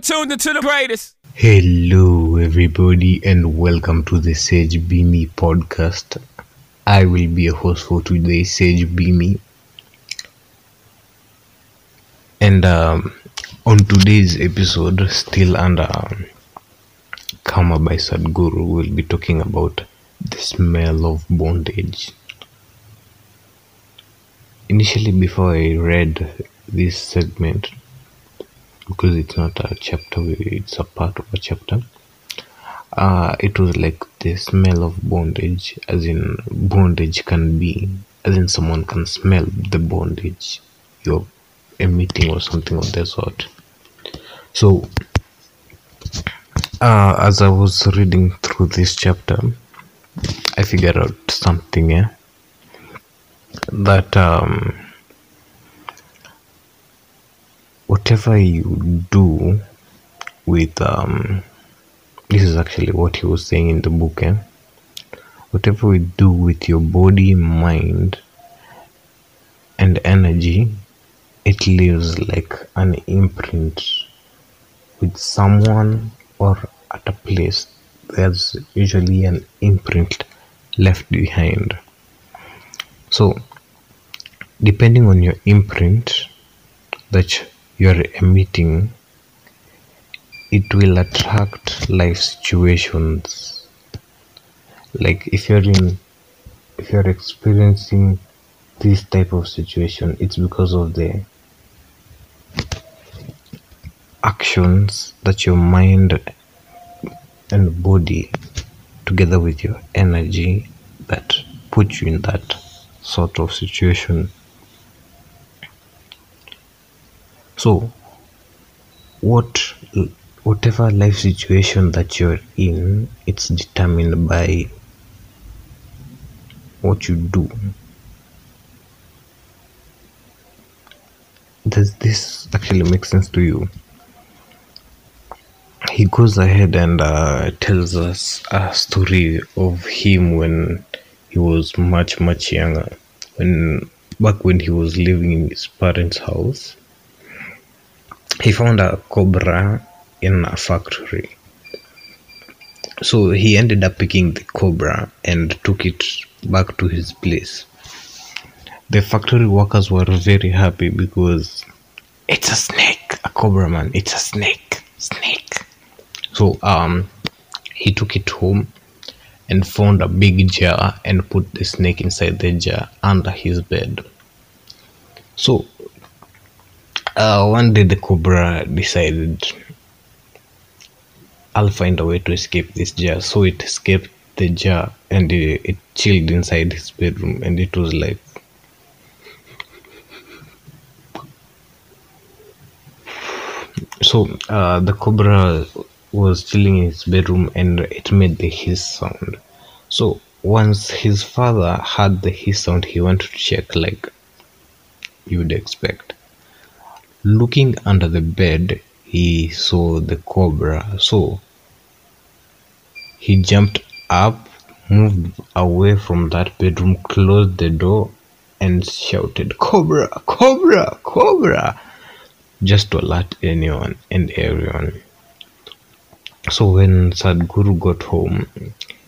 are tuned into the greatest. Hello, everybody, and welcome to the Sage Be Me podcast. I will be a host for today, Sage Be Me. And um, on today's episode, still under um, Karma by Sadhguru, we'll be talking about the smell of bondage. Initially, before I read this segment, because it's not a chapter, it's a part of a chapter, uh, it was like the smell of bondage, as in bondage can be, as in someone can smell the bondage you're emitting or something of that sort. So, uh, as I was reading through this chapter, I figured out something, yeah, that um, whatever you do with um, this is actually what he was saying in the book, eh? whatever we do with your body, mind, and energy, it leaves like an imprint with someone or at a place there's usually an imprint left behind so depending on your imprint that you're emitting it will attract life situations. Like if you're in if you're experiencing this type of situation it's because of the actions that your mind and body together with your energy that put you in that sort of situation so what whatever life situation that you're in it's determined by what you do. Does this actually make sense to you? He goes ahead and uh, tells us a story of him when he was much much younger. When back when he was living in his parents house he found a cobra in a factory. So he ended up picking the cobra and took it back to his place. The factory workers were very happy because it's a snake a cobra man. It's a snake snake. So um he took it home and found a big jar and put the snake inside the jar under his bed. So uh, one day the cobra decided i'll find a way to escape this jar? So it escaped the jar and it, it chilled inside his bedroom and it was like so uh, the cobra was chilling in his bedroom and it made the hiss sound. So once his father heard the hiss sound he went to check like you would expect looking under the bed he saw the cobra. So he jumped up moved away from that bedroom closed the door and shouted cobra cobra cobra! Just to alert anyone and everyone. So when sadhguru got home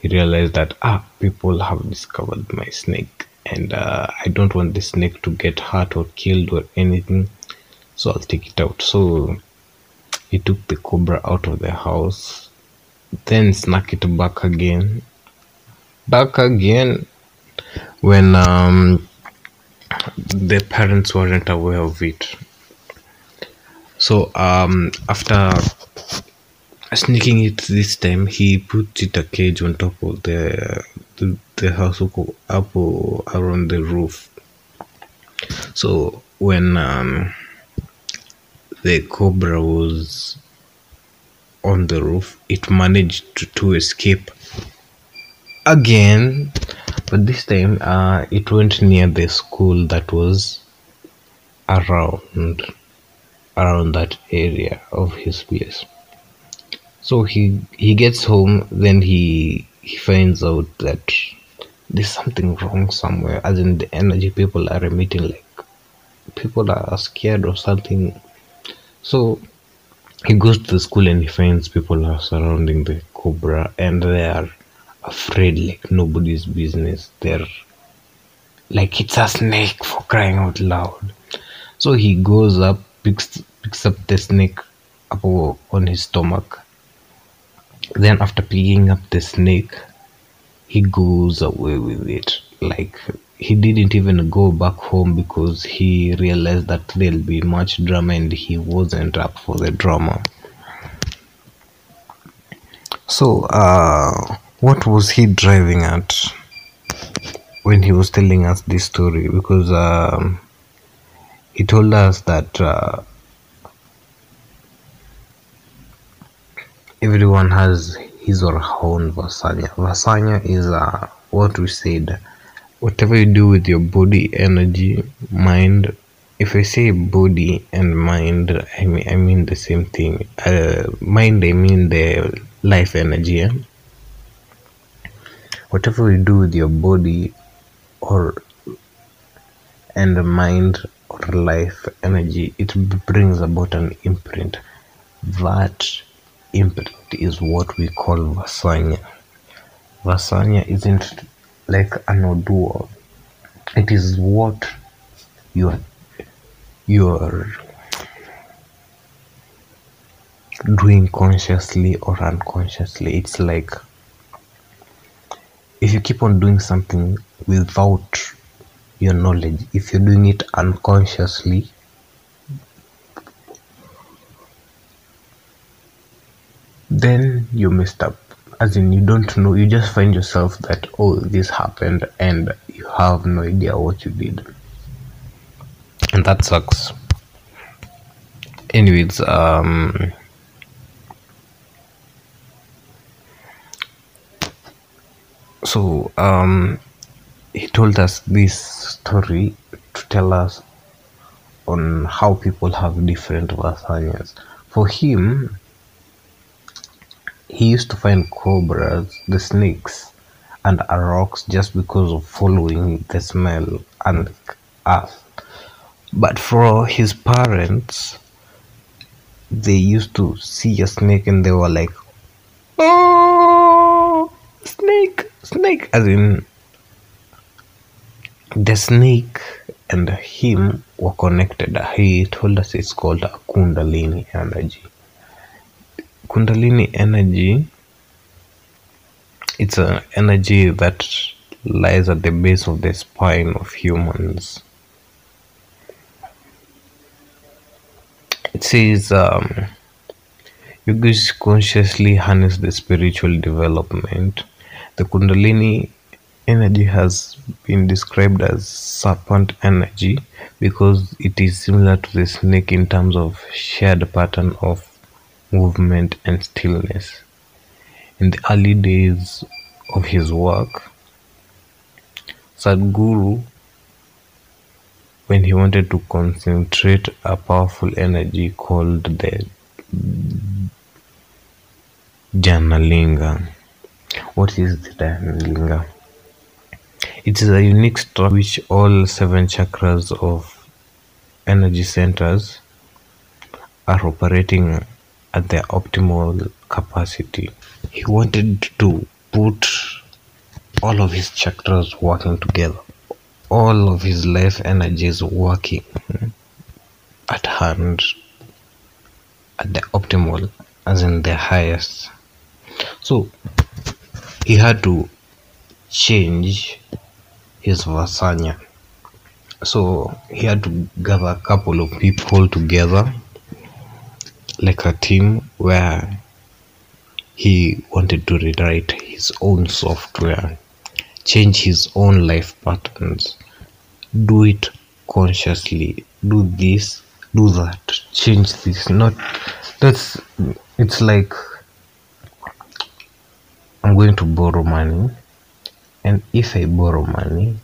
he realized that ah people have discovered my snake and uh, i don't want the snake to get hurt or killed or anything so i'll take it out. So he took the cobra out of the house then snuck it back again. Back again when um, the parents weren't aware of it. So um, after sneaking it this time he put it a cage on top of the the, the house up around the roof. So when um, the cobra was on the roof. It managed to, to escape again but this time uh, it went near the school that was around around that area of his place. So he he gets home then he he finds out that there's something wrong somewhere. As in the energy people are emitting like people are scared of something so he goes to the school and he finds people are surrounding the cobra and they are afraid like nobody's business. They're like it's a snake for crying out loud. So he goes up picks picks up the snake up on his stomach. Then after picking up the snake he goes away with it like he didn't even go back home because he realized that there'll be much drama and he wasn't up for the drama. So uh what was he driving at when he was telling us this story? Because um, he told us that uh, everyone has his or her own vasanya. Vasanya is uh, what we said whatever you do with your body energy mind if i say body and mind i mean i mean the same thing. Uh, mind i mean the life energy yeah? whatever you do with your body or and mind or life energy it brings about an imprint. That imprint is what we call vasanya. Vasanya isn't like an oduo. It is what your you're doing consciously or unconsciously. It's like if you keep on doing something without your knowledge if you're doing it unconsciously then you messed up as in you don't know you just find yourself that oh this happened and you have no idea what you did. And that sucks. Anyways um so um he told us this story to tell us on how people have different vasanyas for him he used to find cobras the snakes and rocks just because of following the smell and us but for his parents they used to see a snake and they were like oh snake snake as in the snake and him were connected. He told us it's called a kundalini energy kundalini energy it's an energy that lies at the base of the spine of humans. It says um, yogis consciously harness the spiritual development. The kundalini energy has been described as serpent energy because it is similar to the snake in terms of shared pattern of movement and stillness. In the early days of his work sadhguru when he wanted to concentrate a powerful energy called the janalinga. What is the janalinga? It is a unique structure which all seven chakras of energy centers are operating at their optimal capacity. He wanted to put all of his chakras working together, all of his life energies working at hand at the optimal, as in the highest. So he had to change his Vasanya. So he had to gather a couple of people together, like a team, where he wanted to rewrite his own software, change his own life patterns, do it consciously, do this, do that, change this. Not that's it's like I'm going to borrow money and if I borrow money,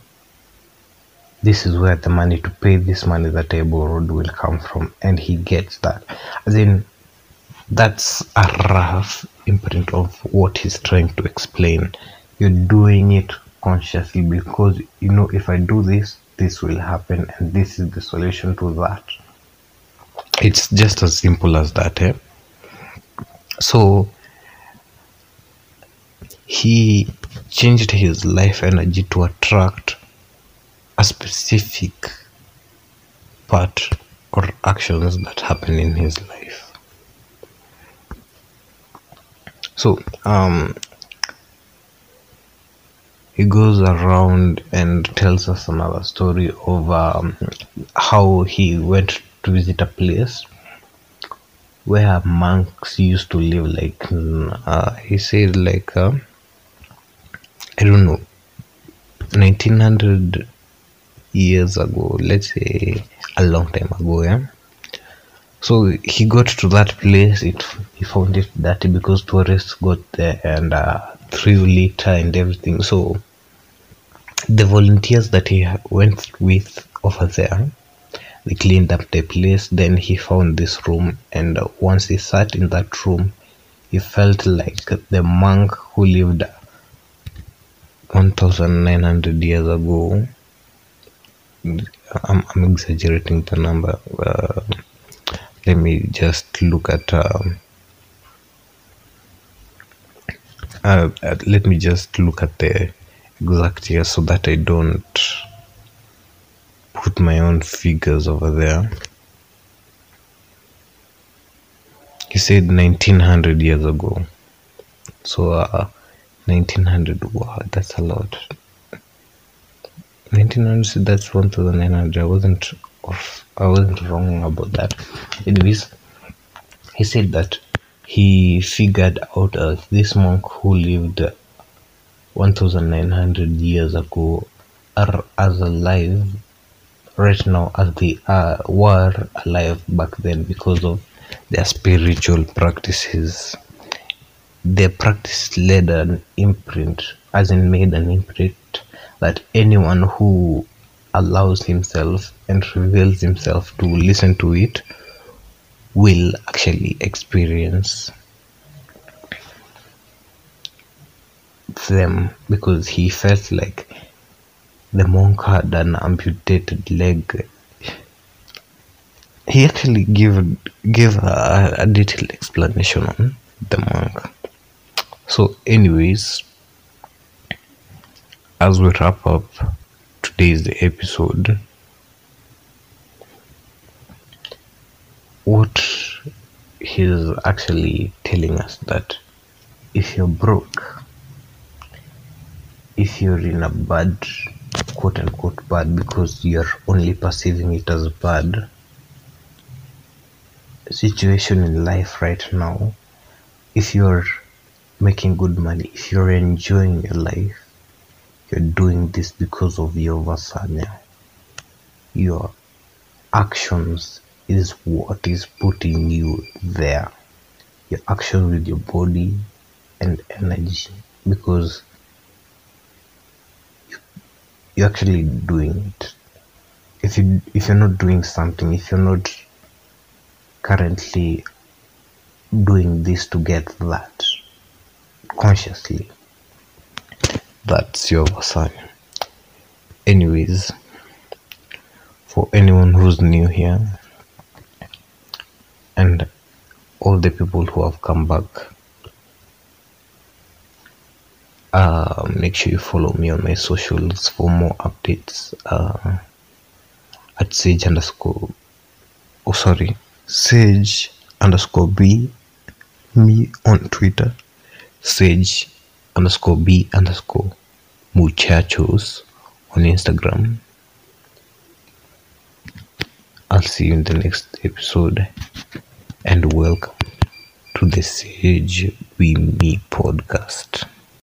this is where the money to pay this money that I borrowed will come from, and he gets that. As in, that's a rough imprint of what he's trying to explain. You're doing it consciously because you know if I do this, this will happen, and this is the solution to that. It's just as simple as that, eh? so he changed his life energy to attract a specific part or actions that happen in his life. So um he goes around and tells us another story of um, how he went to visit a place where monks used to live like uh, he said like uh, i don't know 1900 years ago let's say a long time ago yeah? So he got to that place it he found it dirty because tourists got there and uh, threw litter and everything. So the volunteers that he went with over there they cleaned up the place. Then he found this room and uh, once he sat in that room he felt like the monk who lived 1900 years ago i'm, I'm exaggerating the number uh, let me just look at um, uh, uh, let me just look at the exact year so that I don't put my own figures over there. He said 1900 years ago. So, uh, 1900, wow, that's a lot. 1900, that's 1900. I wasn't off, I wasn't wrong about that. Anyways, he said that he figured out uh, this monk who lived 1900 years ago are as alive right now as they are, were alive back then because of their spiritual practices. Their practice led an imprint, as in made an imprint, that anyone who allows himself and reveals himself to listen to it will actually experience them because he felt like the monk had an amputated leg. He actually gave gave a, a detailed explanation on the monk. So, anyways, as we wrap up today's episode, what he's actually telling us that if you're broke if you're in a bad quote unquote bad because you're only perceiving it as bad situation in life right now if you're making good money if you're enjoying your life you're doing this because of your vasanya your actions is what is putting you there. Your actions with your body and energy because you're actually doing it. If you if you're not doing something if you're not currently doing this to get that consciously that's your sign anyways for anyone who's new here and all the people who have come back uh, make sure you follow me on my socials for more updates. Uh, at sage underscore oh sorry sage underscore b me on twitter sage underscore b underscore muchachos on instagram. I'll see you in the next episode and welcome to the sage be me podcast